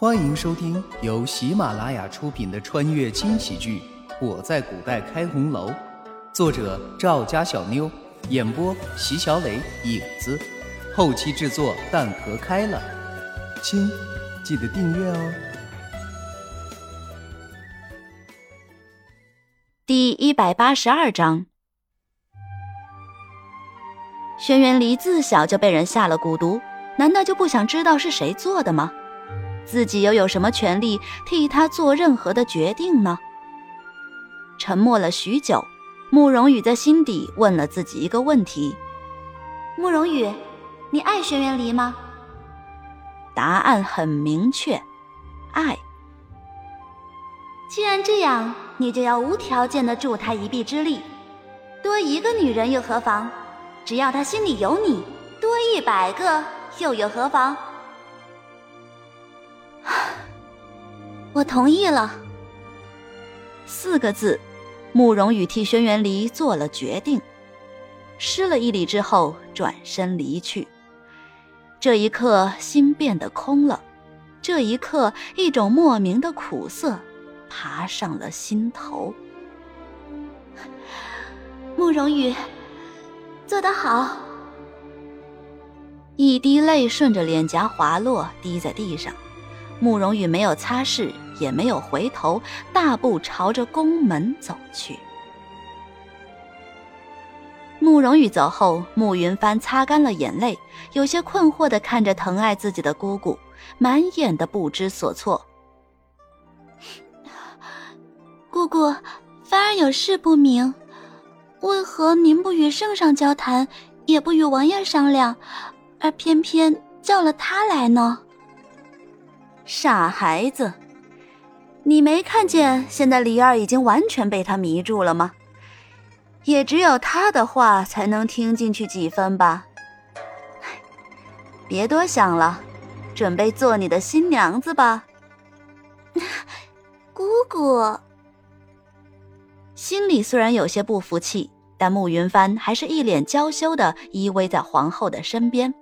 欢迎收听由喜马拉雅出品的穿越轻喜剧《我在古代开红楼》，作者赵家小妞，演播席小磊、影子，后期制作蛋壳开了。亲，记得订阅哦。第一百八十二章，轩辕离自小就被人下了蛊毒，难道就不想知道是谁做的吗？自己又有什么权利替他做任何的决定呢？沉默了许久，慕容羽在心底问了自己一个问题：“慕容羽，你爱轩辕离吗？”答案很明确，爱。既然这样，你就要无条件的助他一臂之力。多一个女人又何妨？只要他心里有你，多一百个又有何妨？我同意了。四个字，慕容羽替轩辕离做了决定，施了一礼之后转身离去。这一刻，心变得空了；这一刻，一种莫名的苦涩爬上了心头。慕容羽，做得好。一滴泪顺着脸颊滑落，滴在地上。慕容羽没有擦拭，也没有回头，大步朝着宫门走去。慕容羽走后，慕云帆擦干了眼泪，有些困惑的看着疼爱自己的姑姑，满眼的不知所措。姑姑，帆儿有事不明，为何您不与圣上交谈，也不与王爷商量，而偏偏叫了他来呢？傻孩子，你没看见现在李二已经完全被他迷住了吗？也只有他的话才能听进去几分吧。别多想了，准备做你的新娘子吧。姑姑，心里虽然有些不服气，但慕云帆还是一脸娇羞的依偎在皇后的身边。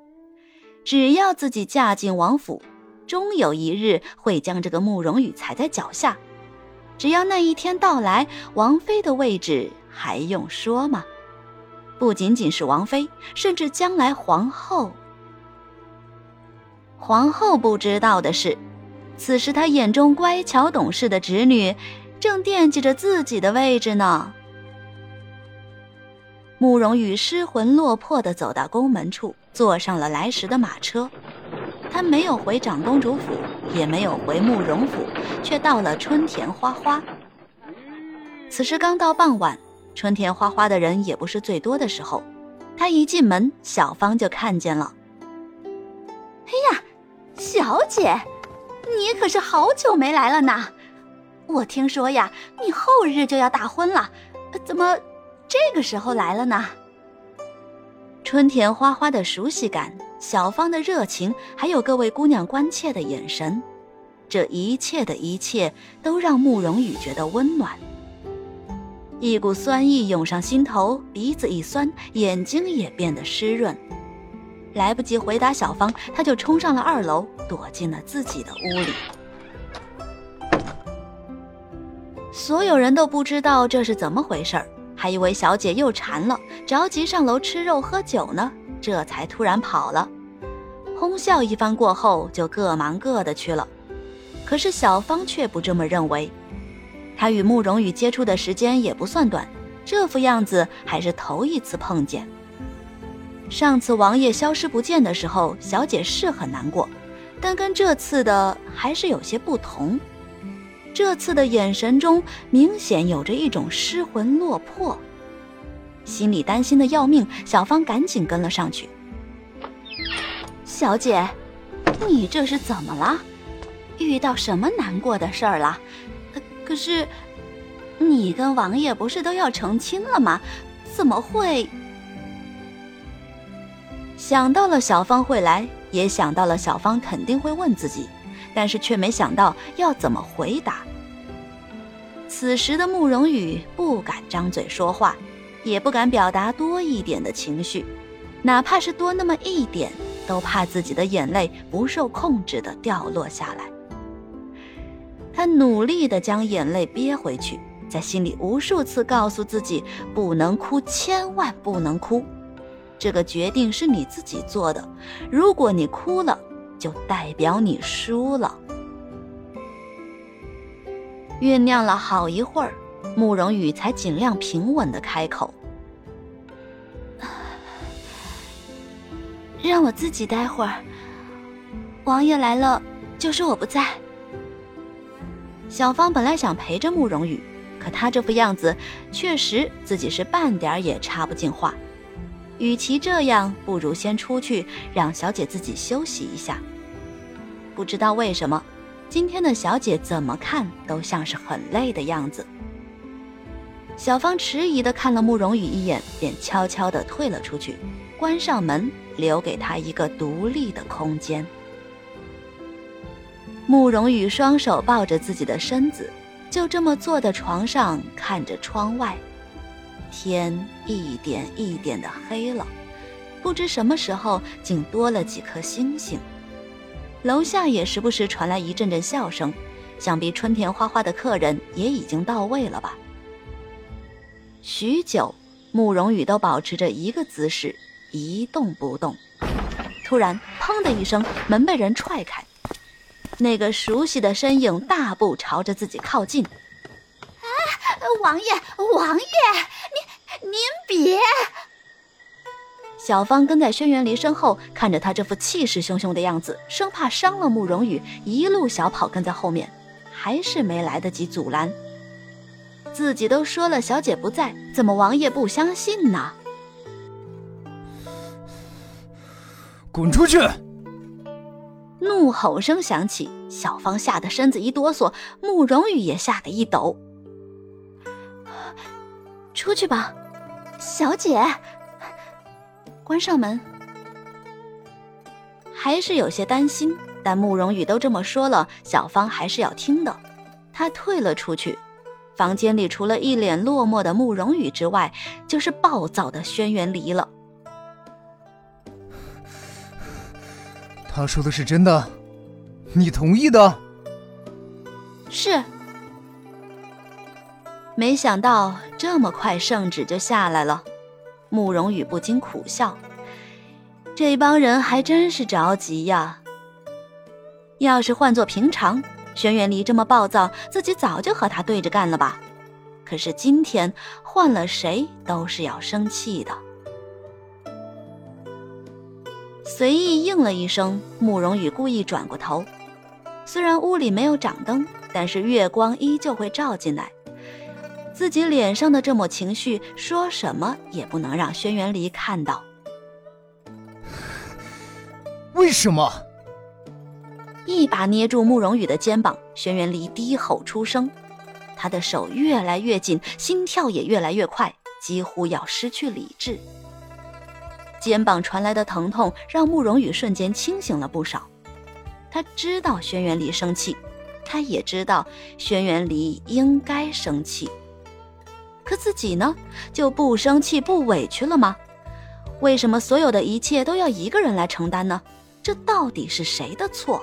只要自己嫁进王府。终有一日会将这个慕容羽踩在脚下，只要那一天到来，王妃的位置还用说吗？不仅仅是王妃，甚至将来皇后。皇后不知道的是，此时她眼中乖巧懂事的侄女，正惦记着自己的位置呢。慕容羽失魂落魄地走到宫门处，坐上了来时的马车。他没有回长公主府，也没有回慕容府，却到了春田花花。此时刚到傍晚，春田花花的人也不是最多的时候。他一进门，小芳就看见了。哎呀，小姐，你可是好久没来了呢。我听说呀，你后日就要大婚了，怎么这个时候来了呢？春田花花的熟悉感。小芳的热情，还有各位姑娘关切的眼神，这一切的一切都让慕容羽觉得温暖。一股酸意涌上心头，鼻子一酸，眼睛也变得湿润。来不及回答小芳，他就冲上了二楼，躲进了自己的屋里。所有人都不知道这是怎么回事儿，还以为小姐又馋了，着急上楼吃肉喝酒呢。这才突然跑了，哄笑一番过后，就各忙各的去了。可是小芳却不这么认为，她与慕容羽接触的时间也不算短，这副样子还是头一次碰见。上次王爷消失不见的时候，小姐是很难过，但跟这次的还是有些不同。这次的眼神中明显有着一种失魂落魄。心里担心的要命，小芳赶紧跟了上去。小姐，你这是怎么了？遇到什么难过的事儿了？可是，你跟王爷不是都要成亲了吗？怎么会？想到了小芳会来，也想到了小芳肯定会问自己，但是却没想到要怎么回答。此时的慕容羽不敢张嘴说话。也不敢表达多一点的情绪，哪怕是多那么一点，都怕自己的眼泪不受控制的掉落下来。他努力的将眼泪憋回去，在心里无数次告诉自己不能哭，千万不能哭。这个决定是你自己做的，如果你哭了，就代表你输了。酝酿了好一会儿，慕容羽才尽量平稳的开口：“让我自己待会儿。王爷来了，就说我不在。”小芳本来想陪着慕容羽，可他这副样子，确实自己是半点也插不进话。与其这样，不如先出去，让小姐自己休息一下。不知道为什么，今天的小姐怎么看都像是很累的样子。小芳迟疑的看了慕容羽一眼，便悄悄的退了出去，关上门，留给他一个独立的空间。慕容羽双手抱着自己的身子，就这么坐在床上，看着窗外。天一点一点的黑了，不知什么时候竟多了几颗星星。楼下也时不时传来一阵阵笑声，想必春田花花的客人也已经到位了吧。许久，慕容羽都保持着一个姿势，一动不动。突然，砰的一声，门被人踹开，那个熟悉的身影大步朝着自己靠近。啊王爷，王爷，您您别！小芳跟在轩辕离身后，看着他这副气势汹汹的样子，生怕伤了慕容羽，一路小跑跟在后面，还是没来得及阻拦。自己都说了小姐不在，怎么王爷不相信呢？滚出去！怒吼声响起，小芳吓得身子一哆嗦，慕容羽也吓得一抖。出去吧，小姐。关上门。还是有些担心，但慕容羽都这么说了，小芳还是要听的。她退了出去。房间里除了一脸落寞的慕容羽之外，就是暴躁的轩辕离了。他说的是真的，你同意的？是。没想到这么快圣旨就下来了，慕容羽不禁苦笑。这帮人还真是着急呀。要是换做平常，轩辕离这么暴躁，自己早就和他对着干了吧。可是今天换了谁都是要生气的。随意应了一声，慕容羽故意转过头。虽然屋里没有掌灯，但是月光依旧会照进来。自己脸上的这抹情绪，说什么也不能让轩辕离看到。为什么？一把捏住慕容羽的肩膀，轩辕离低吼出声，他的手越来越紧，心跳也越来越快，几乎要失去理智。肩膀传来的疼痛让慕容羽瞬间清醒了不少。他知道轩辕离生气，他也知道轩辕离应该生气。可自己呢，就不生气不委屈了吗？为什么所有的一切都要一个人来承担呢？这到底是谁的错？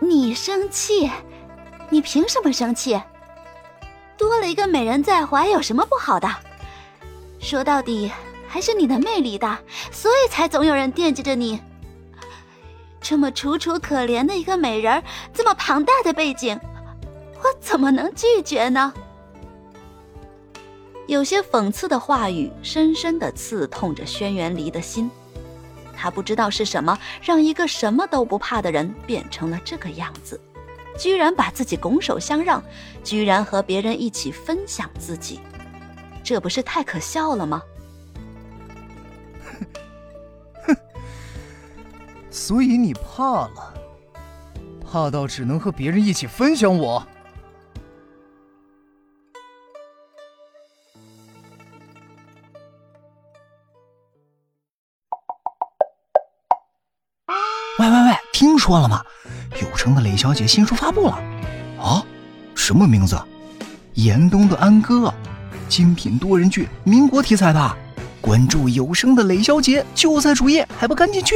你生气？你凭什么生气？多了一个美人在怀有什么不好的？说到底还是你的魅力大，所以才总有人惦记着你。这么楚楚可怜的一个美人，这么庞大的背景。我怎么能拒绝呢？有些讽刺的话语，深深的刺痛着轩辕离的心。他不知道是什么，让一个什么都不怕的人变成了这个样子，居然把自己拱手相让，居然和别人一起分享自己，这不是太可笑了吗？哼，所以你怕了，怕到只能和别人一起分享我。喂喂喂，听说了吗？有声的雷小姐新书发布了，啊，什么名字？严冬的安哥，精品多人剧，民国题材的。关注有声的磊小姐就在主页，还不赶紧去！